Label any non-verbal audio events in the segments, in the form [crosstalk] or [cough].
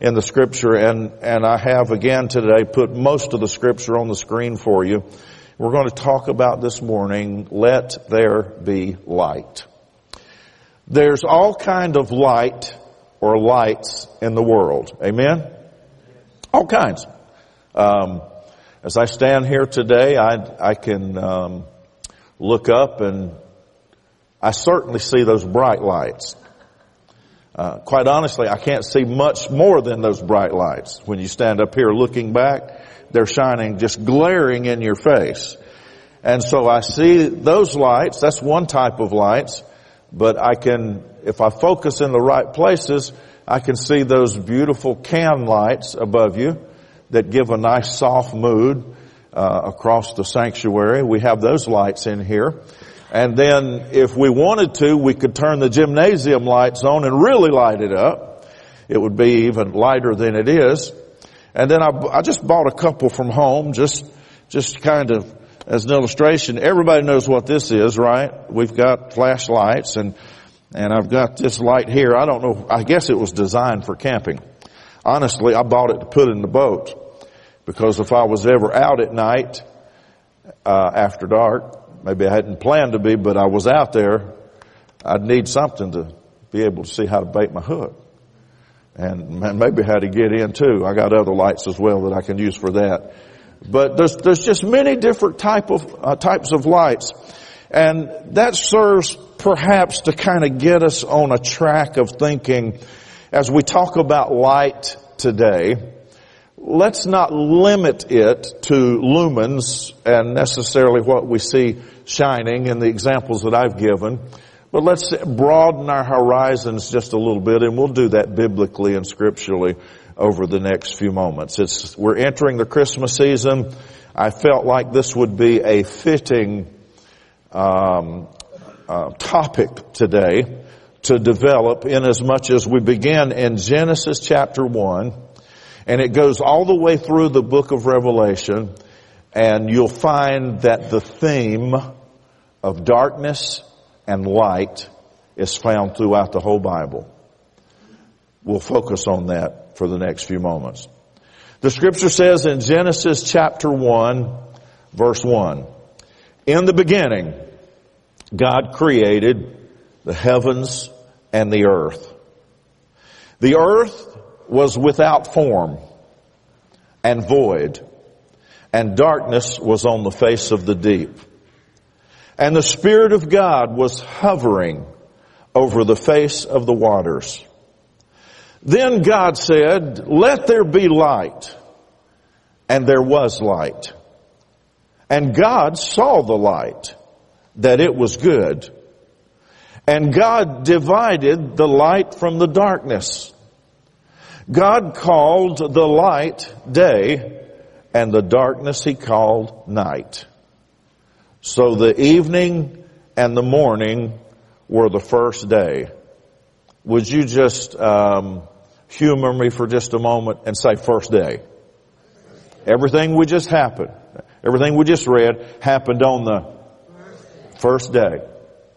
in the scripture and, and I have again today put most of the scripture on the screen for you. We're going to talk about this morning, let there be light. There's all kind of light or lights in the world. Amen? All kinds. Um, as I stand here today, I, I can um, look up and I certainly see those bright lights. Uh, quite honestly, I can't see much more than those bright lights. When you stand up here looking back, they're shining just glaring in your face. And so I see those lights, that's one type of lights, but I can, if I focus in the right places, I can see those beautiful can lights above you that give a nice soft mood uh, across the sanctuary. We have those lights in here. And then if we wanted to, we could turn the gymnasium lights on and really light it up. It would be even lighter than it is. And then I, I just bought a couple from home, just, just kind of as an illustration. Everybody knows what this is, right? We've got flashlights and, and I've got this light here. I don't know. I guess it was designed for camping. Honestly, I bought it to put in the boat because if I was ever out at night, uh, after dark, Maybe I hadn't planned to be, but I was out there. I'd need something to be able to see how to bait my hook. And maybe how to get in too. I got other lights as well that I can use for that. But there's, there's just many different type of, uh, types of lights. And that serves perhaps to kind of get us on a track of thinking as we talk about light today let's not limit it to lumens and necessarily what we see shining in the examples that I've given, but let's broaden our horizons just a little bit and we'll do that biblically and scripturally over the next few moments. It's, we're entering the Christmas season. I felt like this would be a fitting um, uh, topic today to develop in as much as we begin in Genesis chapter 1 and it goes all the way through the book of Revelation and you'll find that the theme of darkness and light is found throughout the whole Bible. We'll focus on that for the next few moments. The scripture says in Genesis chapter 1 verse 1, in the beginning, God created the heavens and the earth. The earth was without form and void, and darkness was on the face of the deep. And the Spirit of God was hovering over the face of the waters. Then God said, let there be light. And there was light. And God saw the light, that it was good. And God divided the light from the darkness. God called the light day and the darkness he called night. So the evening and the morning were the first day. Would you just um, humor me for just a moment and say first day? Everything we just happened, everything we just read happened on the first day.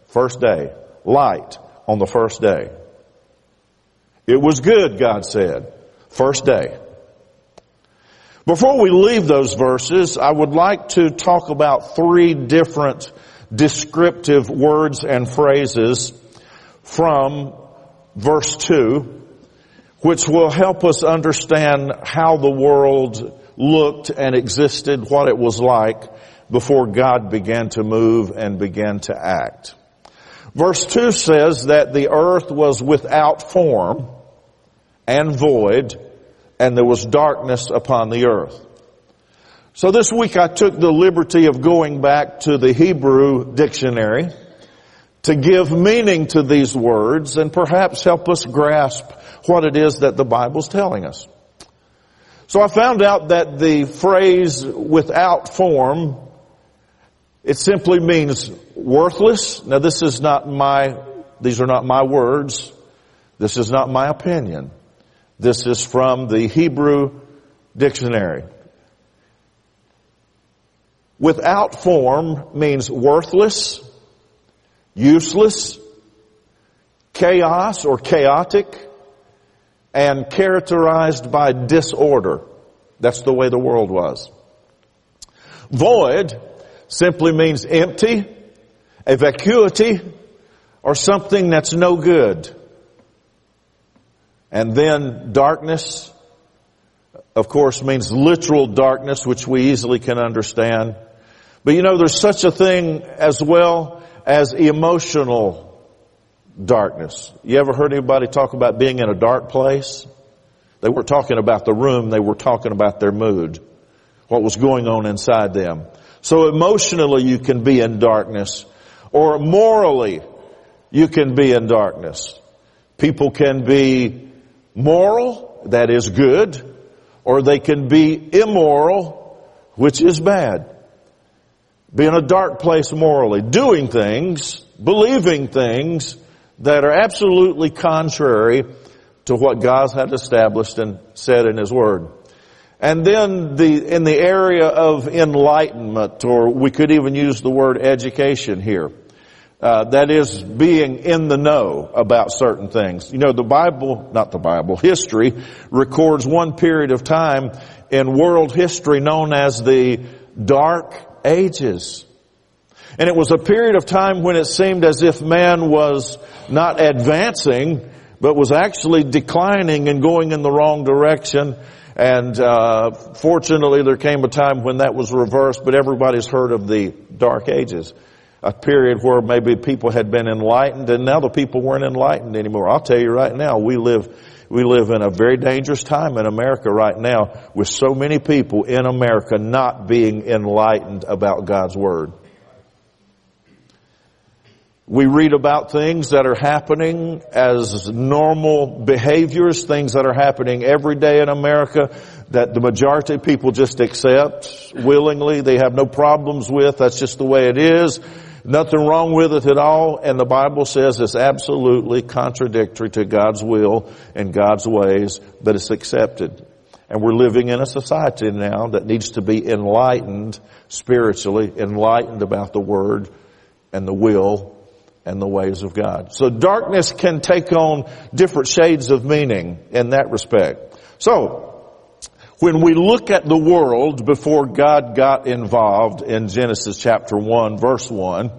First day. Light on the first day. It was good, God said. First day. Before we leave those verses, I would like to talk about three different descriptive words and phrases from verse 2, which will help us understand how the world looked and existed, what it was like before God began to move and began to act. Verse 2 says that the earth was without form and void, and there was darkness upon the earth. So this week I took the liberty of going back to the Hebrew dictionary to give meaning to these words and perhaps help us grasp what it is that the Bible's telling us. So I found out that the phrase without form, it simply means worthless. Now this is not my, these are not my words. This is not my opinion. This is from the Hebrew dictionary. Without form means worthless, useless, chaos or chaotic, and characterized by disorder. That's the way the world was. Void simply means empty, a vacuity, or something that's no good. And then darkness, of course, means literal darkness, which we easily can understand. But you know, there's such a thing as well as emotional darkness. You ever heard anybody talk about being in a dark place? They weren't talking about the room, they were talking about their mood, what was going on inside them. So emotionally you can be in darkness, or morally you can be in darkness. People can be moral, that is good, or they can be immoral, which is bad. Be in a dark place morally, doing things, believing things that are absolutely contrary to what God had established and said in His Word. And then the, in the area of enlightenment, or we could even use the word education here. Uh, that is being in the know about certain things. You know, the Bible, not the Bible, history records one period of time in world history known as the Dark Ages. And it was a period of time when it seemed as if man was not advancing, but was actually declining and going in the wrong direction. And uh, fortunately, there came a time when that was reversed. But everybody's heard of the Dark Ages, a period where maybe people had been enlightened, and now the people weren't enlightened anymore. I'll tell you right now, we live we live in a very dangerous time in America right now, with so many people in America not being enlightened about God's Word. We read about things that are happening as normal behaviors, things that are happening every day in America that the majority of people just accept willingly. They have no problems with. That's just the way it is. Nothing wrong with it at all. And the Bible says it's absolutely contradictory to God's will and God's ways, but it's accepted. And we're living in a society now that needs to be enlightened spiritually, enlightened about the Word and the will and the ways of God. So darkness can take on different shades of meaning in that respect. So, when we look at the world before God got involved in Genesis chapter 1 verse 1,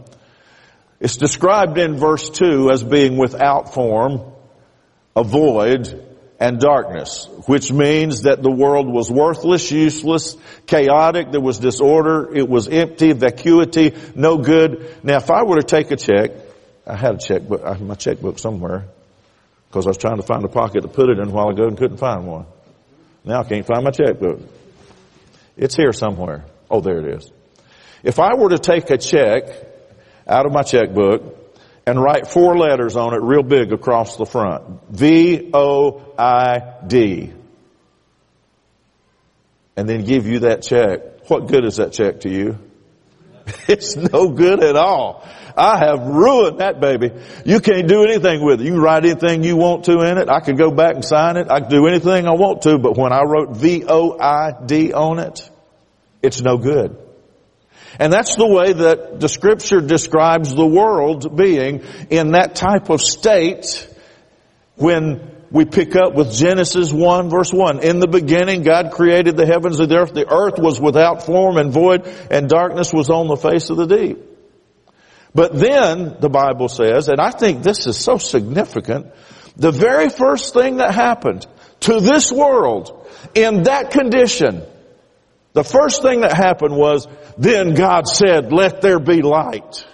it's described in verse 2 as being without form, a void, and darkness, which means that the world was worthless, useless, chaotic, there was disorder, it was empty, vacuity, no good. Now if I were to take a check I had a checkbook, I had my checkbook somewhere because I was trying to find a pocket to put it in a while ago and couldn't find one. Now I can't find my checkbook. It's here somewhere. Oh, there it is. If I were to take a check out of my checkbook and write four letters on it real big across the front, V-O-I-D, and then give you that check, what good is that check to you? [laughs] It's no good at all. I have ruined that baby. You can't do anything with it. You can write anything you want to in it. I could go back and sign it. I could do anything I want to, but when I wrote V-O-I-D on it, it's no good. And that's the way that the scripture describes the world being in that type of state when we pick up with Genesis 1 verse 1. In the beginning, God created the heavens and the earth. The earth was without form and void and darkness was on the face of the deep. But then, the Bible says, and I think this is so significant, the very first thing that happened to this world in that condition, the first thing that happened was, then God said, let there be light.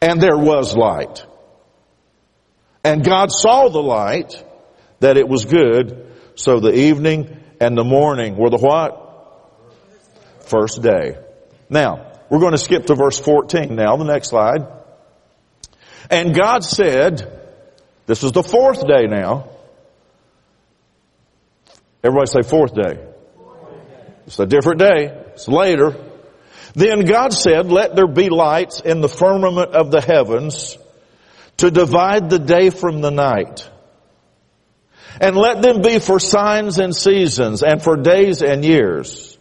And there was light. And God saw the light, that it was good, so the evening and the morning were the what? First day. Now, we're going to skip to verse 14 now, the next slide. And God said, this is the fourth day now. Everybody say fourth day. It's a different day. It's later. Then God said, let there be lights in the firmament of the heavens to divide the day from the night. And let them be for signs and seasons and for days and years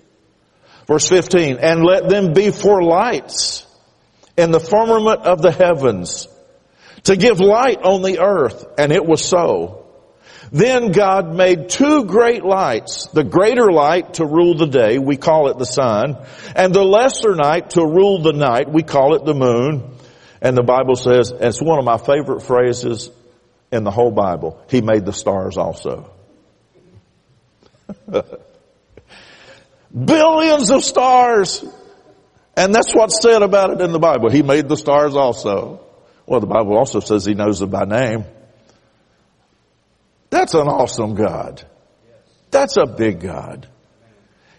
Verse 15, and let them be for lights in the firmament of the heavens to give light on the earth. And it was so. Then God made two great lights, the greater light to rule the day, we call it the sun, and the lesser night to rule the night, we call it the moon. And the Bible says, it's one of my favorite phrases in the whole Bible, He made the stars also. [laughs] Billions of stars. And that's what's said about it in the Bible. He made the stars also. Well, the Bible also says He knows them by name. That's an awesome God. That's a big God.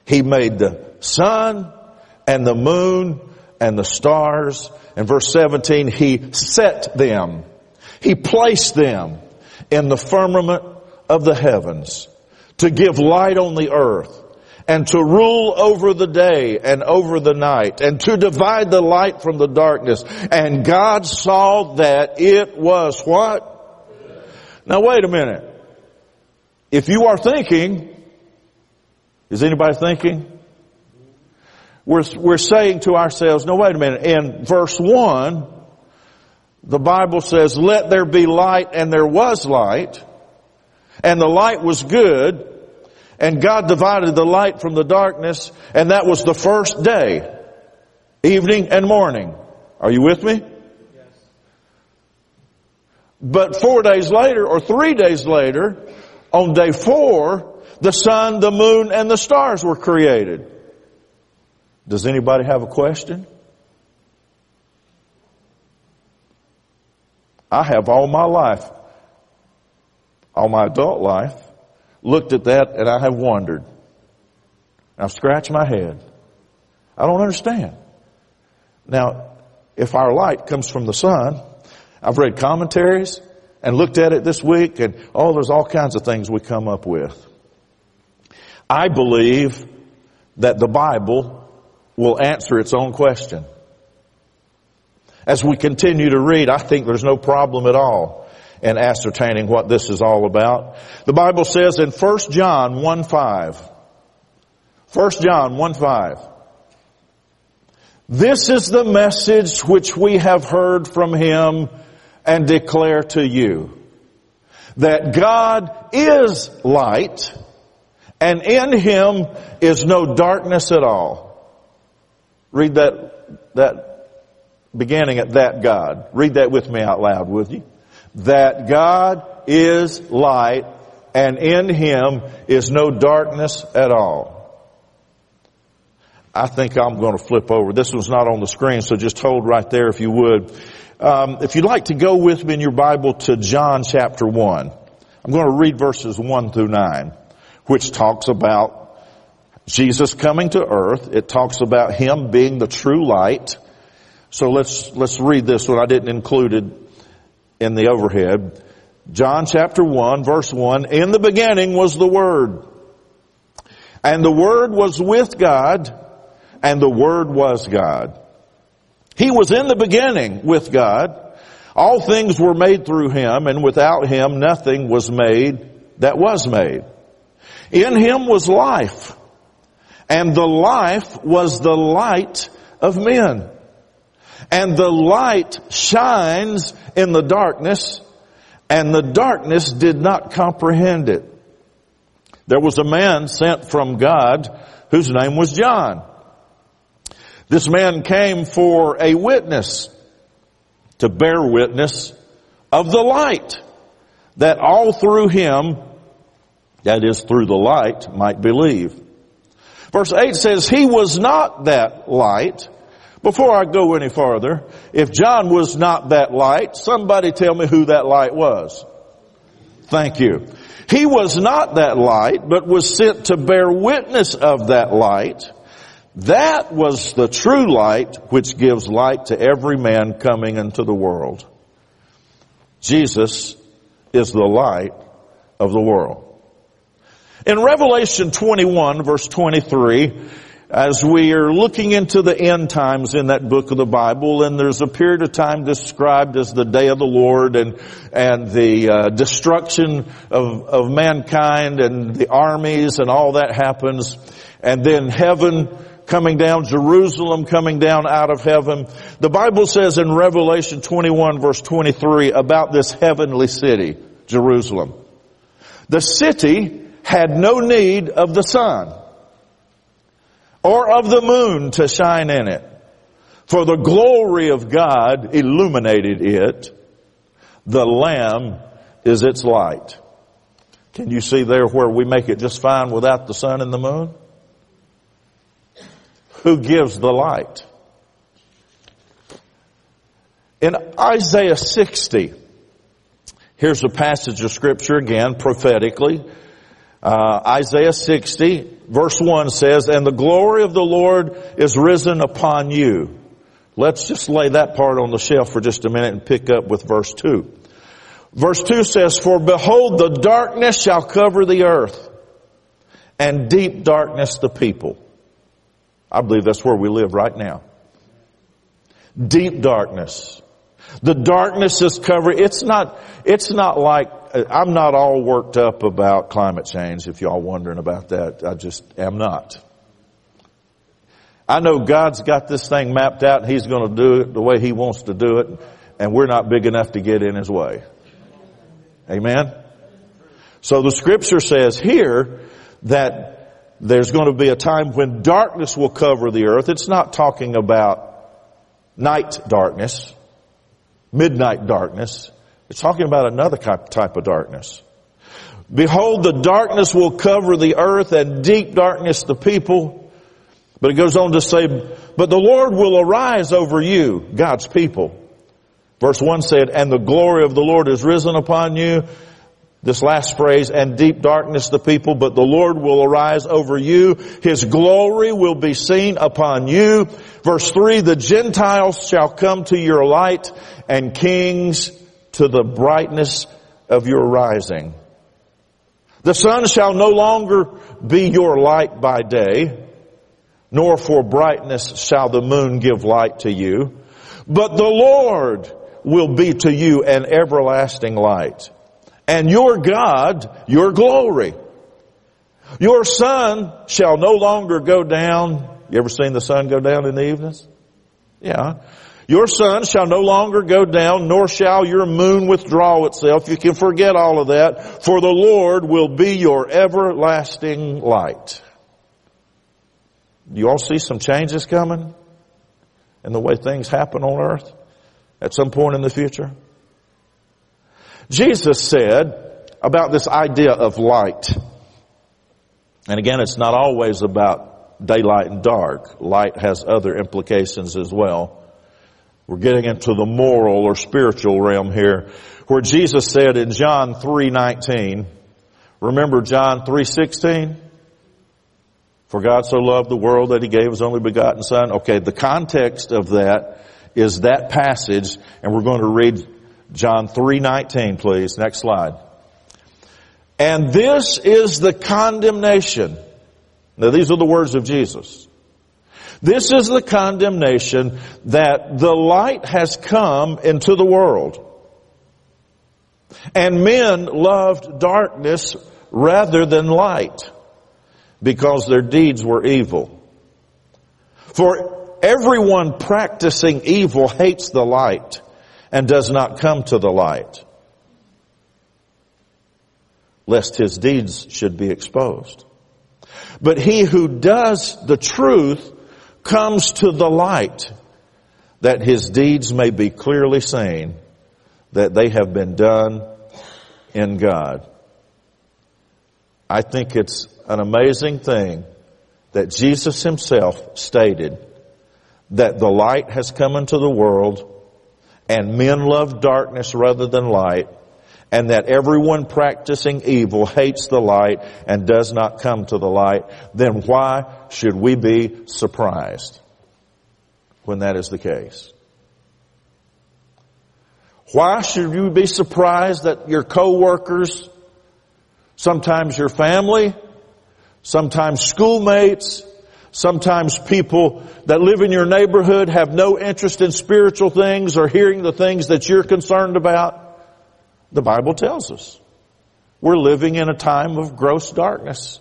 He made the sun and the moon and the stars. In verse 17, He set them. He placed them in the firmament of the heavens to give light on the earth and to rule over the day and over the night and to divide the light from the darkness. And God saw that it was what? Now wait a minute. If you are thinking, is anybody thinking? We're, we're saying to ourselves, no, wait a minute. In verse 1, the Bible says, let there be light and there was light. And the light was good. And God divided the light from the darkness. And that was the first day. Evening and morning. Are you with me? Yes. But four days later or three days later, on day four, the sun, the moon, and the stars were created. Does anybody have a question? I have all my life, all my adult life, looked at that and I have wondered. I've scratched my head. I don't understand. Now, if our light comes from the sun, I've read commentaries, and looked at it this week and oh, there's all kinds of things we come up with. I believe that the Bible will answer its own question. As we continue to read, I think there's no problem at all in ascertaining what this is all about. The Bible says in 1 John 1 5, 1 John 1 5, this is the message which we have heard from him and declare to you that God is light and in Him is no darkness at all. Read that, that beginning at that God. Read that with me out loud, would you? That God is light and in Him is no darkness at all. I think I'm going to flip over. This one's not on the screen, so just hold right there if you would. Um, if you'd like to go with me in your Bible to John chapter 1, I'm going to read verses 1 through 9, which talks about Jesus coming to earth. It talks about Him being the true light. So let's, let's read this one. I didn't include it in the overhead. John chapter 1 verse 1, in the beginning was the Word. And the Word was with God, and the Word was God. He was in the beginning with God. All things were made through Him and without Him nothing was made that was made. In Him was life and the life was the light of men. And the light shines in the darkness and the darkness did not comprehend it. There was a man sent from God whose name was John. This man came for a witness to bear witness of the light that all through him, that is through the light, might believe. Verse 8 says, He was not that light. Before I go any farther, if John was not that light, somebody tell me who that light was. Thank you. He was not that light, but was sent to bear witness of that light. That was the true light which gives light to every man coming into the world. Jesus is the light of the world. In Revelation 21 verse 23, as we are looking into the end times in that book of the Bible, and there's a period of time described as the day of the Lord and and the uh, destruction of of mankind and the armies and all that happens, and then heaven coming down, Jerusalem coming down out of heaven. The Bible says in Revelation 21 verse 23 about this heavenly city, Jerusalem. The city had no need of the sun or of the moon to shine in it. For the glory of God illuminated it. The Lamb is its light. Can you see there where we make it just fine without the sun and the moon? Who gives the light? In Isaiah 60, here's a passage of scripture again, prophetically. Uh, Isaiah 60 verse 1 says, and the glory of the Lord is risen upon you. Let's just lay that part on the shelf for just a minute and pick up with verse 2. Verse 2 says, For behold, the darkness shall cover the earth, and deep darkness the people. I believe that's where we live right now. Deep darkness. The darkness is covered. It's not, it's not like, I'm not all worked up about climate change, if y'all wondering about that. I just am not. I know God's got this thing mapped out and He's going to do it the way He wants to do it, and we're not big enough to get in His way. Amen? So the scripture says here that there's going to be a time when darkness will cover the earth. It's not talking about night darkness, midnight darkness. It's talking about another type of darkness. Behold, the darkness will cover the earth and deep darkness the people. But it goes on to say, but the Lord will arise over you, God's people. Verse 1 said, and the glory of the Lord is risen upon you. This last phrase, and deep darkness the people, but the Lord will arise over you. His glory will be seen upon you. Verse 3, the Gentiles shall come to your light and kings to the brightness of your rising. The sun shall no longer be your light by day, nor for brightness shall the moon give light to you, but the Lord will be to you an everlasting light. And your God, your glory. Your sun shall no longer go down. You ever seen the sun go down in the evenings? Yeah. Your sun shall no longer go down, nor shall your moon withdraw itself. You can forget all of that, for the Lord will be your everlasting light. You all see some changes coming in the way things happen on earth? at some point in the future? Jesus said about this idea of light, and again, it's not always about daylight and dark. Light has other implications as well. We're getting into the moral or spiritual realm here, where Jesus said in John 3:19, remember John 3:16? For God so loved the world that he gave his only begotten son. Okay, the context of that is that passage, and we're going to read John 3:19, please. Next slide. And this is the condemnation. Now these are the words of Jesus. This is the condemnation that the light has come into the world. And men loved darkness rather than light because their deeds were evil. For Everyone practicing evil hates the light and does not come to the light, lest his deeds should be exposed. But he who does the truth comes to the light, that his deeds may be clearly seen, that they have been done in God. I think it's an amazing thing that Jesus himself stated that the light has come into the world and men love darkness rather than light and that everyone practicing evil hates the light and does not come to the light, then why should we be surprised when that is the case? Why should you be surprised that your coworkers, sometimes your family, sometimes schoolmates, Sometimes people that live in your neighborhood have no interest in spiritual things or hearing the things that you're concerned about. The Bible tells us we're living in a time of gross darkness.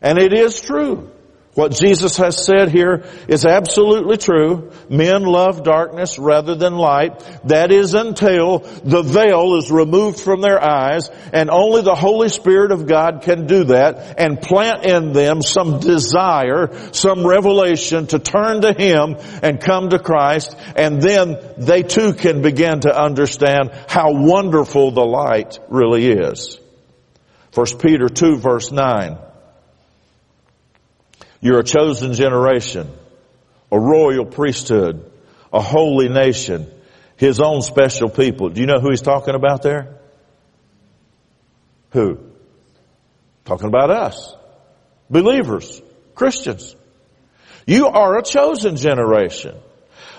And it is true. What Jesus has said here is absolutely true. Men love darkness rather than light. That is until the veil is removed from their eyes and only the Holy Spirit of God can do that and plant in them some desire, some revelation to turn to Him and come to Christ and then they too can begin to understand how wonderful the light really is. 1 Peter 2 verse 9. You're a chosen generation, a royal priesthood, a holy nation, his own special people. Do you know who he's talking about there? Who? Talking about us. Believers. Christians. You are a chosen generation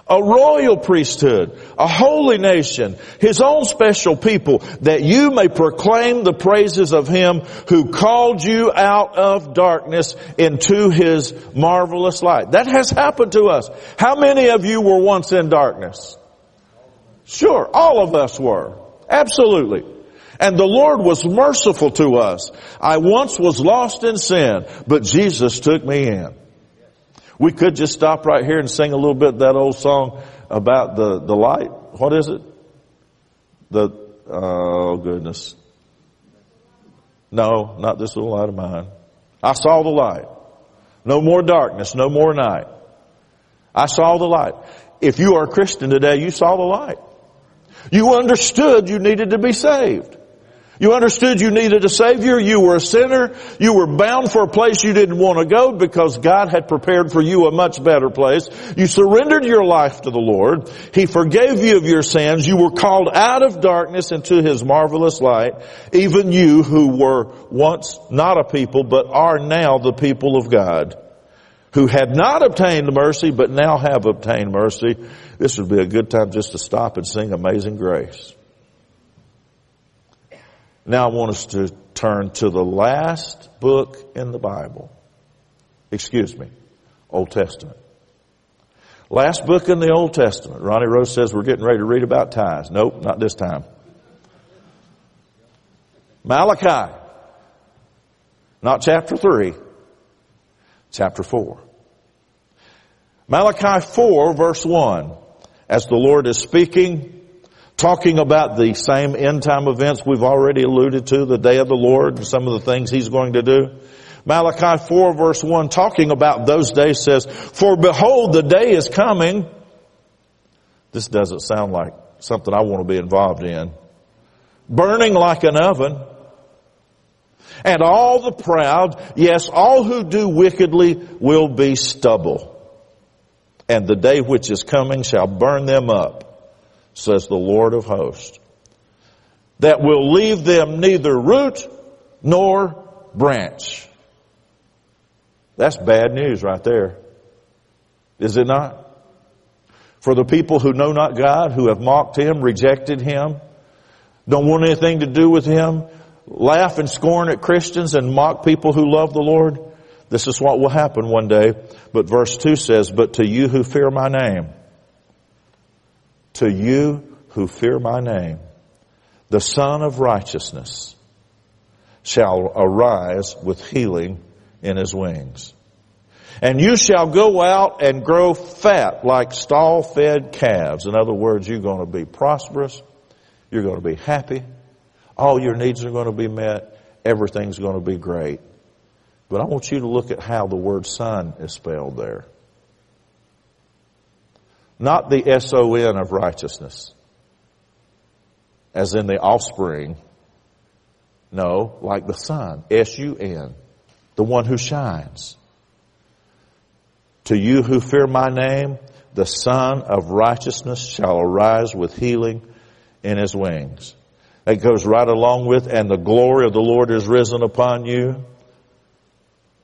a royal priesthood, a holy nation, his own special people, that you may proclaim the praises of him who called you out of darkness into his marvelous light. That has happened to us. How many of you were once in darkness? Sure, all of us were. Absolutely. And the Lord was merciful to us. I once was lost in sin, but Jesus took me in. We could just stop right here and sing a little bit that old song about the, the light. What is it? The, oh goodness. No, not this little light of mine. I saw the light. No more darkness, no more night. I saw the light. If you are a Christian today, you saw the light. You understood you needed to be saved. You understood you needed a Savior. You were a sinner. You were bound for a place you didn't want to go because God had prepared for you a much better place. You surrendered your life to the Lord. He forgave you of your sins. You were called out of darkness into His marvelous light. Even you who were once not a people but are now the people of God. Who had not obtained mercy but now have obtained mercy. This would be a good time just to stop and sing Amazing Grace. Now I want us to turn to the last book in the Bible. Excuse me, Old Testament. Last book in the Old Testament. Ronnie Rose says we're getting ready to read about tithes. Nope, not this time. Malachi. Not chapter 3, chapter 4. Malachi 4 verse 1. As the Lord is speaking talking about the same end time events we've already alluded to, the day of the Lord and some of the things he's going to do. Malachi 4 verse 1 talking about those days says, For behold the day is coming. This doesn't sound like something I want to be involved in. Burning like an oven. And all the proud, yes, all who do wickedly will be stubble. And the day which is coming shall burn them up says the Lord of hosts, that will leave them neither root nor branch. That's bad news right there. Is it not? For the people who know not God, who have mocked Him, rejected Him, don't want anything to do with Him, laugh and scorn at Christians and mock people who love the Lord, this is what will happen one day. But verse 2 says, But to you who fear my name, to you who fear my name, the Sun of Righteousness shall arise with healing in his wings. And you shall go out and grow fat like stall fed calves. In other words, you're going to be prosperous. You're going to be happy. All your needs are going to be met. Everything's going to be great. But I want you to look at how the word son is spelled there. Not the S-O-N of righteousness, as in the offspring. No, like the sun, S-U-N, the one who shines. To you who fear my name, the Sun of righteousness shall arise with healing in his wings. That goes right along with, and the glory of the Lord is risen upon you,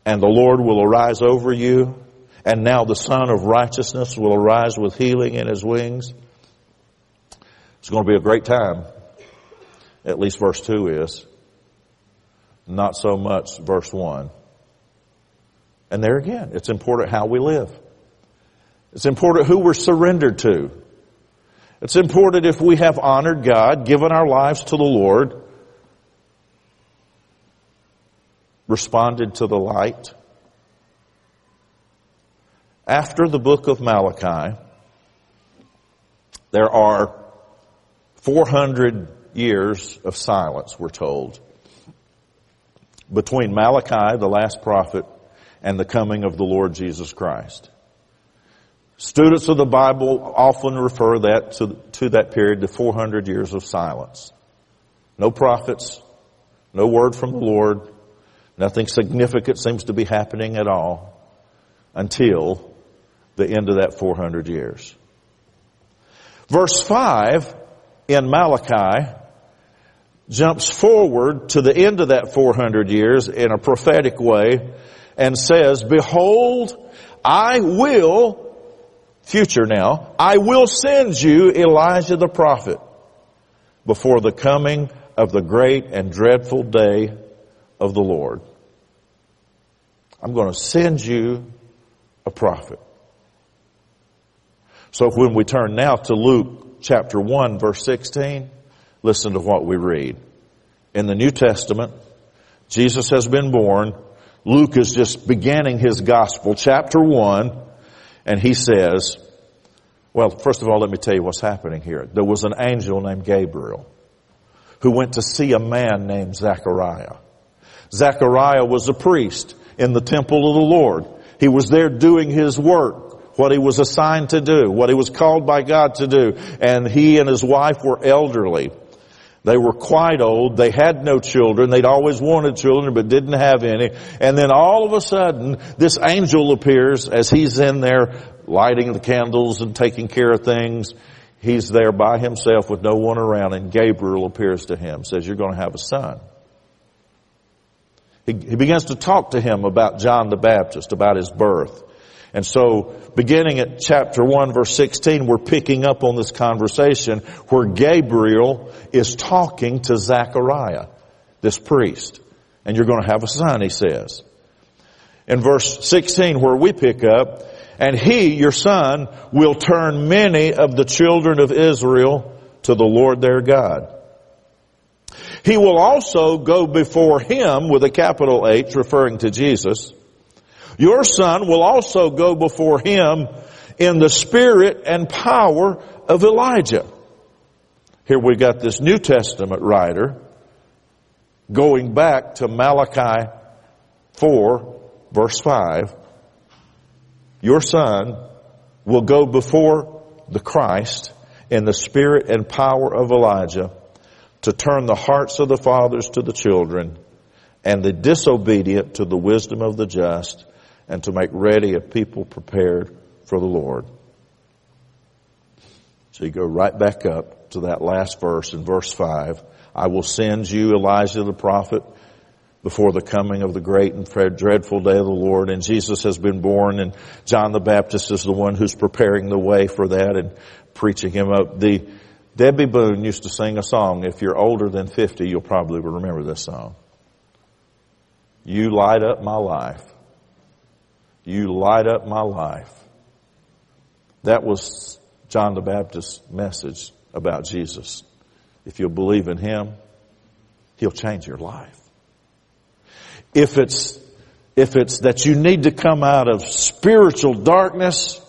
and the Lord will arise over you, and now the Sun of Righteousness will arise with healing in his wings. It's going to be a great time. At least verse 2 is. Not so much verse 1. And there again, it's important how we live. It's important who we're surrendered to. It's important if we have honored God, given our lives to the Lord, responded to the light, After the book of Malachi, there are 400 years of silence, we're told, between Malachi, the last prophet, and the coming of the Lord Jesus Christ. Students of the Bible often refer that to, to that period to 400 years of silence. No prophets, no word from the Lord, nothing significant seems to be happening at all until the end of that 400 years. Verse 5 in Malachi jumps forward to the end of that 400 years in a prophetic way and says, Behold, I will, future now, I will send you Elijah the prophet before the coming of the great and dreadful day of the Lord. I'm going to send you a prophet. So when we turn now to Luke chapter 1 verse 16, listen to what we read. In the New Testament, Jesus has been born. Luke is just beginning his gospel, chapter 1, and he says, well, first of all, let me tell you what's happening here. There was an angel named Gabriel who went to see a man named Zechariah. Zechariah was a priest in the temple of the Lord. He was there doing his work, what he was assigned to do, what he was called by God to do. And he and his wife were elderly. They were quite old. They had no children. They'd always wanted children, but didn't have any. And then all of a sudden, this angel appears as he's in there lighting the candles and taking care of things. He's there by himself with no one around and Gabriel appears to him, says, you're going to have a son. He, he begins to talk to him about John the Baptist, about his birth. And so, beginning at chapter 1 verse 16, we're picking up on this conversation where Gabriel is talking to Zechariah, this priest. And you're going to have a son, he says. In verse 16 where we pick up, and he, your son, will turn many of the children of Israel to the Lord their God. He will also go before him with a capital H referring to Jesus. Your son will also go before him in the spirit and power of Elijah. Here we got this New Testament writer going back to Malachi 4 verse 5. Your son will go before the Christ in the spirit and power of Elijah to turn the hearts of the fathers to the children and the disobedient to the wisdom of the just and to make ready a people prepared for the Lord. So you go right back up to that last verse in verse 5. I will send you Elijah the prophet before the coming of the great and dreadful day of the Lord. And Jesus has been born and John the Baptist is the one who's preparing the way for that and preaching him up. The, Debbie Boone used to sing a song. If you're older than 50, you'll probably remember this song. You light up my life. You light up my life. That was John the Baptist's message about Jesus. If you'll believe in Him, He'll change your life. If it's, if it's that you need to come out of spiritual darkness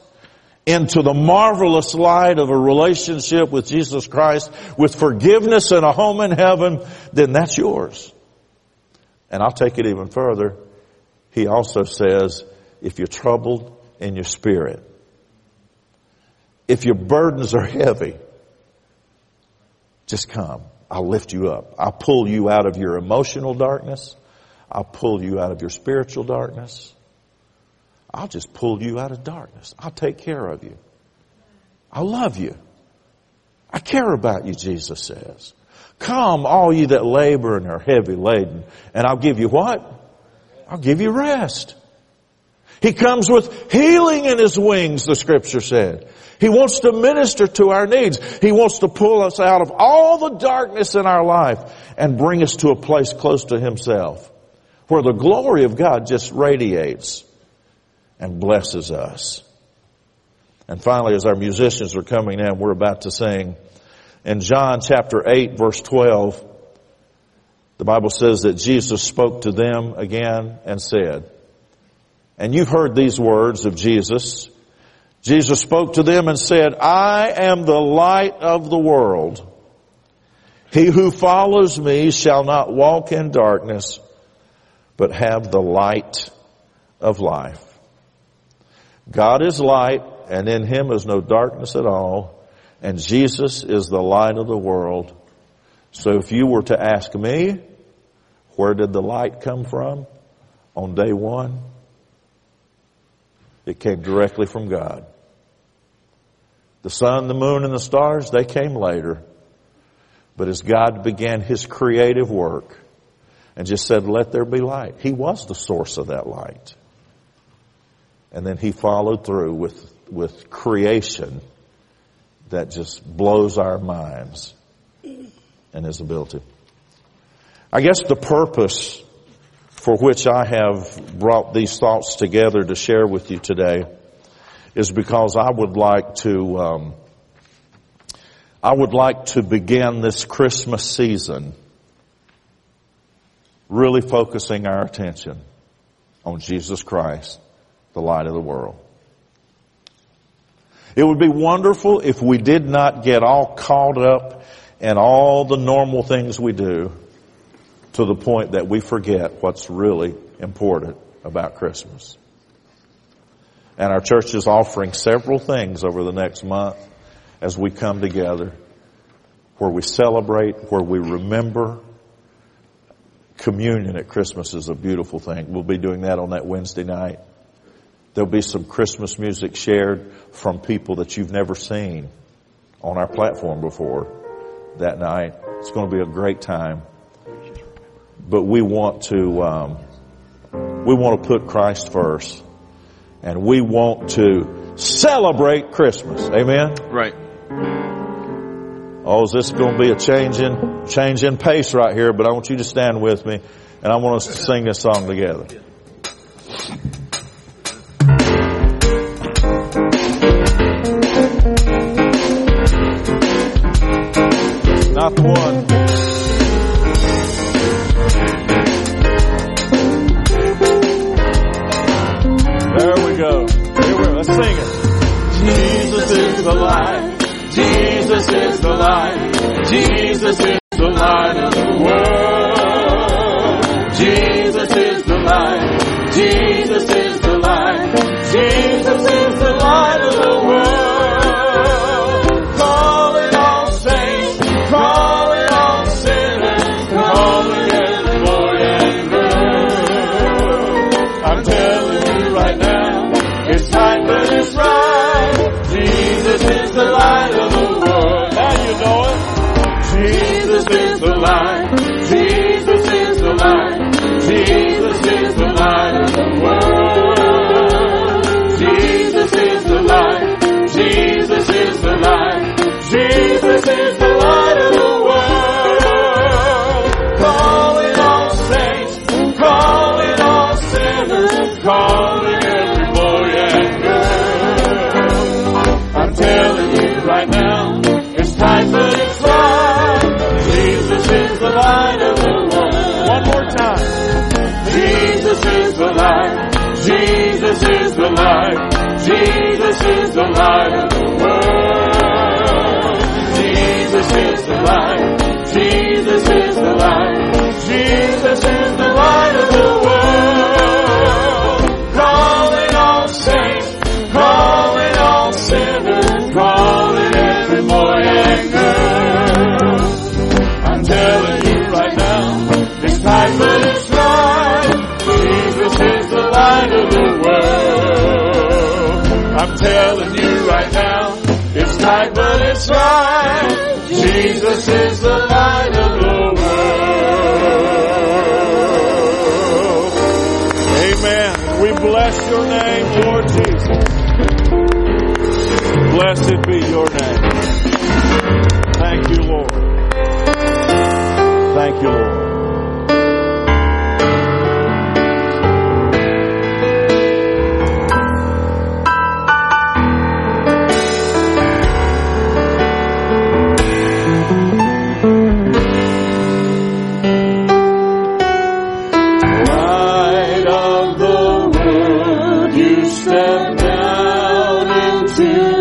into the marvelous light of a relationship with Jesus Christ with forgiveness and a home in heaven, then that's yours. And I'll take it even further. He also says, if you're troubled in your spirit, if your burdens are heavy, just come. I'll lift you up. I'll pull you out of your emotional darkness. I'll pull you out of your spiritual darkness. I'll just pull you out of darkness. I'll take care of you. I love you. I care about you, Jesus says. Come, all you that labor and are heavy laden, and I'll give you what? I'll give you rest. He comes with healing in his wings, the scripture said. He wants to minister to our needs. He wants to pull us out of all the darkness in our life and bring us to a place close to himself where the glory of God just radiates and blesses us. And finally, as our musicians are coming in, we're about to sing. In John chapter 8 verse 12, the Bible says that Jesus spoke to them again and said, And you've heard these words of Jesus. Jesus spoke to them and said, I am the light of the world. He who follows me shall not walk in darkness, but have the light of life. God is light and in him is no darkness at all. And Jesus is the light of the world. So if you were to ask me, where did the light come from on day one? It came directly from God. The sun, the moon, and the stars, they came later. But as God began His creative work and just said, let there be light, He was the source of that light. And then He followed through with, with creation that just blows our minds and His ability. I guess the purpose for which I have brought these thoughts together to share with you today is because I would like to, um, I would like to begin this Christmas season really focusing our attention on Jesus Christ, the light of the world. It would be wonderful if we did not get all caught up in all the normal things we do to the point that we forget what's really important about Christmas. And our church is offering several things over the next month as we come together where we celebrate, where we remember. Communion at Christmas is a beautiful thing. We'll be doing that on that Wednesday night. There'll be some Christmas music shared from people that you've never seen on our platform before that night. It's going to be a great time. But we want to, um, we want to put Christ first and we want to celebrate Christmas. Amen? Right. Oh, is this going to be a change in, change in pace right here? But I want you to stand with me and I want us to sing this song together. Not the one. Right now, it's time but it's right. Jesus is the light of the world. One more time. Jesus is the light. Jesus is the light. Jesus is the light I'm telling you right now, it's time but it's right. Jesus is the light of the world. Amen. We bless your name, Lord Jesus. Blessed be your name. Thank you, Lord. Thank you, Lord. Down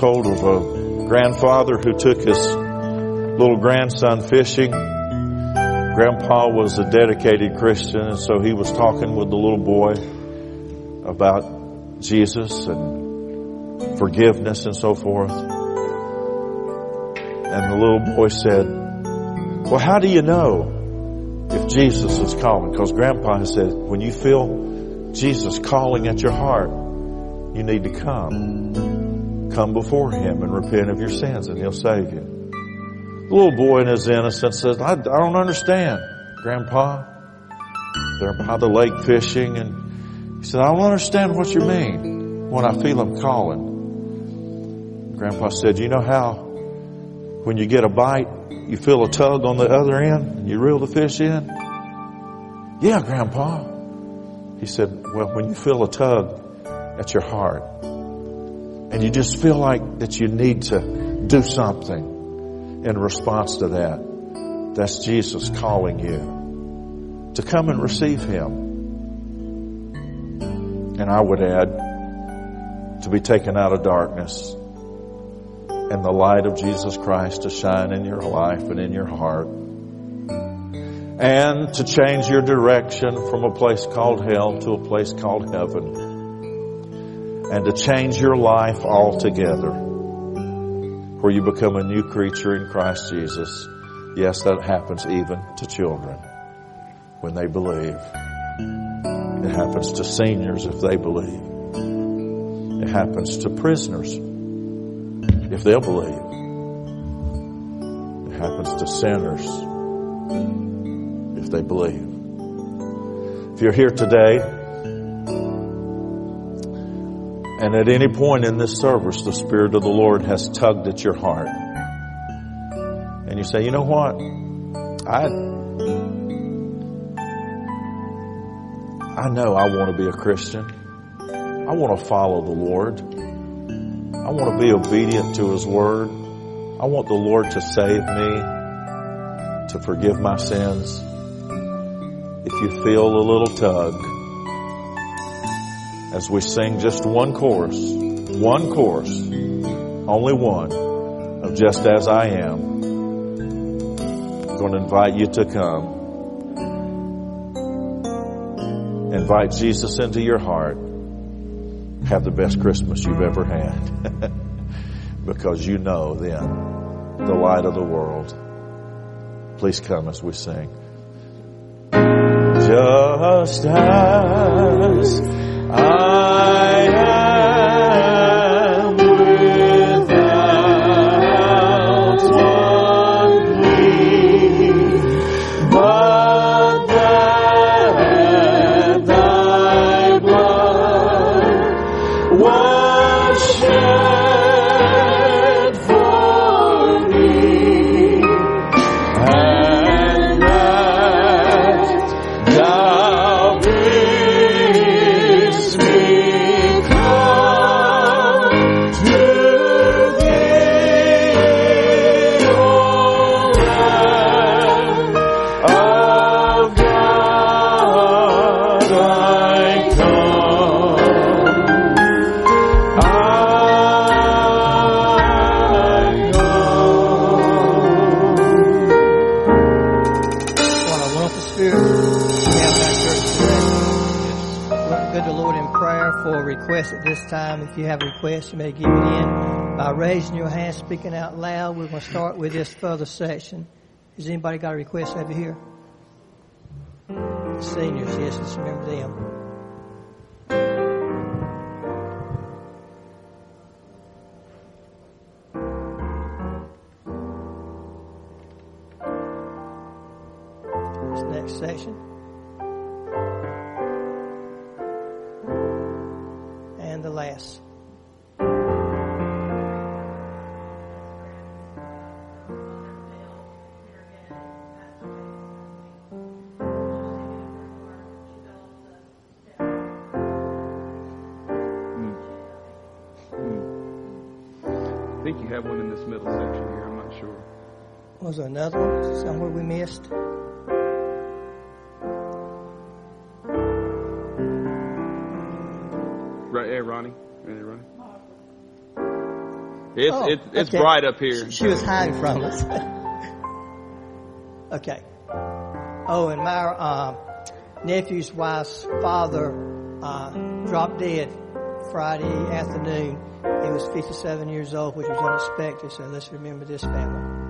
told of a grandfather who took his little grandson fishing. Grandpa was a dedicated Christian, and so he was talking with the little boy about Jesus and forgiveness and so forth. And the little boy said, Well, how do you know if Jesus is calling? Because Grandpa said, when you feel Jesus calling at your heart, you need to come. Come before Him and repent of your sins and He'll save you. The little boy in his innocence says, I, I don't understand, Grandpa. They're by the lake fishing and he said, I don't understand what you mean when I feel him calling. Grandpa said, you know how when you get a bite, you feel a tug on the other end and you reel the fish in? Yeah, Grandpa. He said, well, when you feel a tug at your heart and you just feel like that you need to do something in response to that, that's Jesus calling you to come and receive Him. And I would add, to be taken out of darkness and the light of Jesus Christ to shine in your life and in your heart. And to change your direction from a place called hell to a place called heaven. And to change your life altogether. Where you become a new creature in Christ Jesus. Yes, that happens even to children when they believe. It happens to seniors if they believe. It happens to prisoners if they'll believe. It happens to sinners if they believe. If you're here today and at any point in this service the Spirit of the Lord has tugged at your heart and you say, you know what? I, I know I want to be a Christian. I want to follow the Lord. I want to be obedient to His Word. I want the Lord to save me, to forgive my sins. If you feel a little tug, as we sing just one chorus, one chorus, only one, of Just As I Am, I'm going to invite you to come. Invite Jesus into your heart have the best Christmas you've ever had. [laughs] because you know then the light of the world. Please come as we sing. Just as I you may give it in by raising your hand, speaking out loud. We're going to start with this further section. Has anybody got a request over here? Seniors, yes, let's remember them. One in this middle section here. I'm not sure. Was there another one somewhere we missed? Right there, Ronnie. Right there, Ronnie. It's Oh, it's it's okay. bright up here. She was hiding from us. [laughs] okay. Oh, and my uh, nephew's wife's father uh, dropped dead Friday afternoon. He was 57 years old, which was unexpected. So let's remember this family.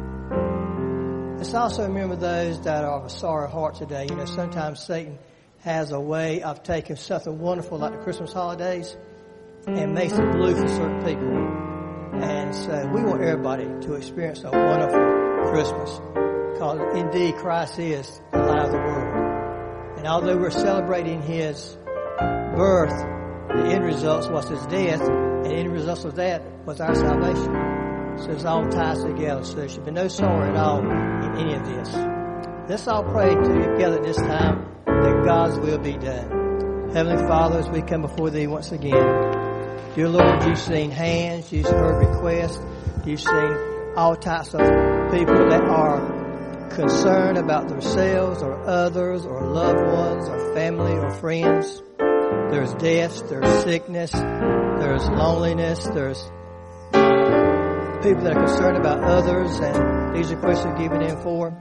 Let's also remember those that are of a sorry heart today. You know, sometimes Satan has a way of taking something wonderful like the Christmas holidays and makes it blue for certain people. And so we want everybody to experience a wonderful Christmas. Because indeed Christ is the light of the world. And although we're celebrating His birth, the end result was His death, and the end result of that was our salvation. So it's all ties together. So there should be no sorrow at all in any of this. Let's all pray together this time that God's will be done. Heavenly Father, as we come before Thee once again, Dear Lord, you've seen hands, you've heard requests, you've seen all types of people that are concerned about themselves or others or loved ones or family or friends. There's death, there's sickness, there's loneliness, there's people that are concerned about others and these are given in for.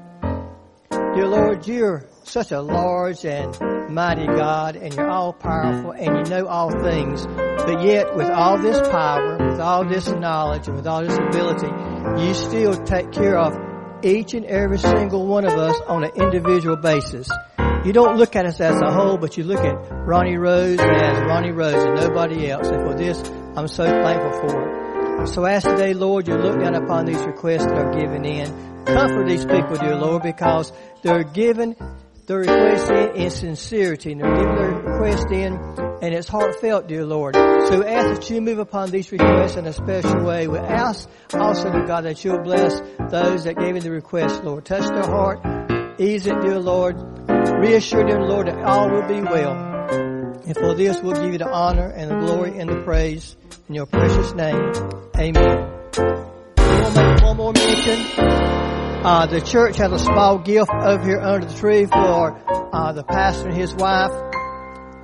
Dear Lord, you're such a large and mighty God and you're all powerful and you know all things. But yet with all this power, with all this knowledge and with all this ability, you still take care of each and every single one of us on an individual basis. You don't look at us as a whole, but you look at Ronnie Rose as Ronnie Rose and nobody else. And for this, I'm so thankful for it. So as today, Lord, you look down upon these requests that are given in. Comfort these people, dear Lord, because they're given their request in in sincerity and they're giving their request in and it's heartfelt, dear Lord. So we ask that you move upon these requests in a special way. We ask also, dear God, that you'll bless those that gave in the request, Lord. Touch their heart, ease it, dear Lord. Reassure them, Lord, that all will be well. And for this, we'll give you the honor and the glory and the praise in your precious name. Amen. Make one more mention. Uh, the church has a small gift over here under the tree for uh, the pastor and his wife.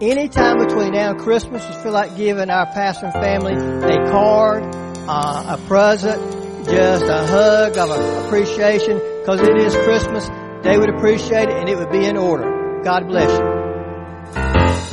Anytime between now and Christmas, you feel like giving our pastor and family a card, uh, a present, just a hug of appreciation, because it is Christmas. They would appreciate it, and it would be in order. God bless you.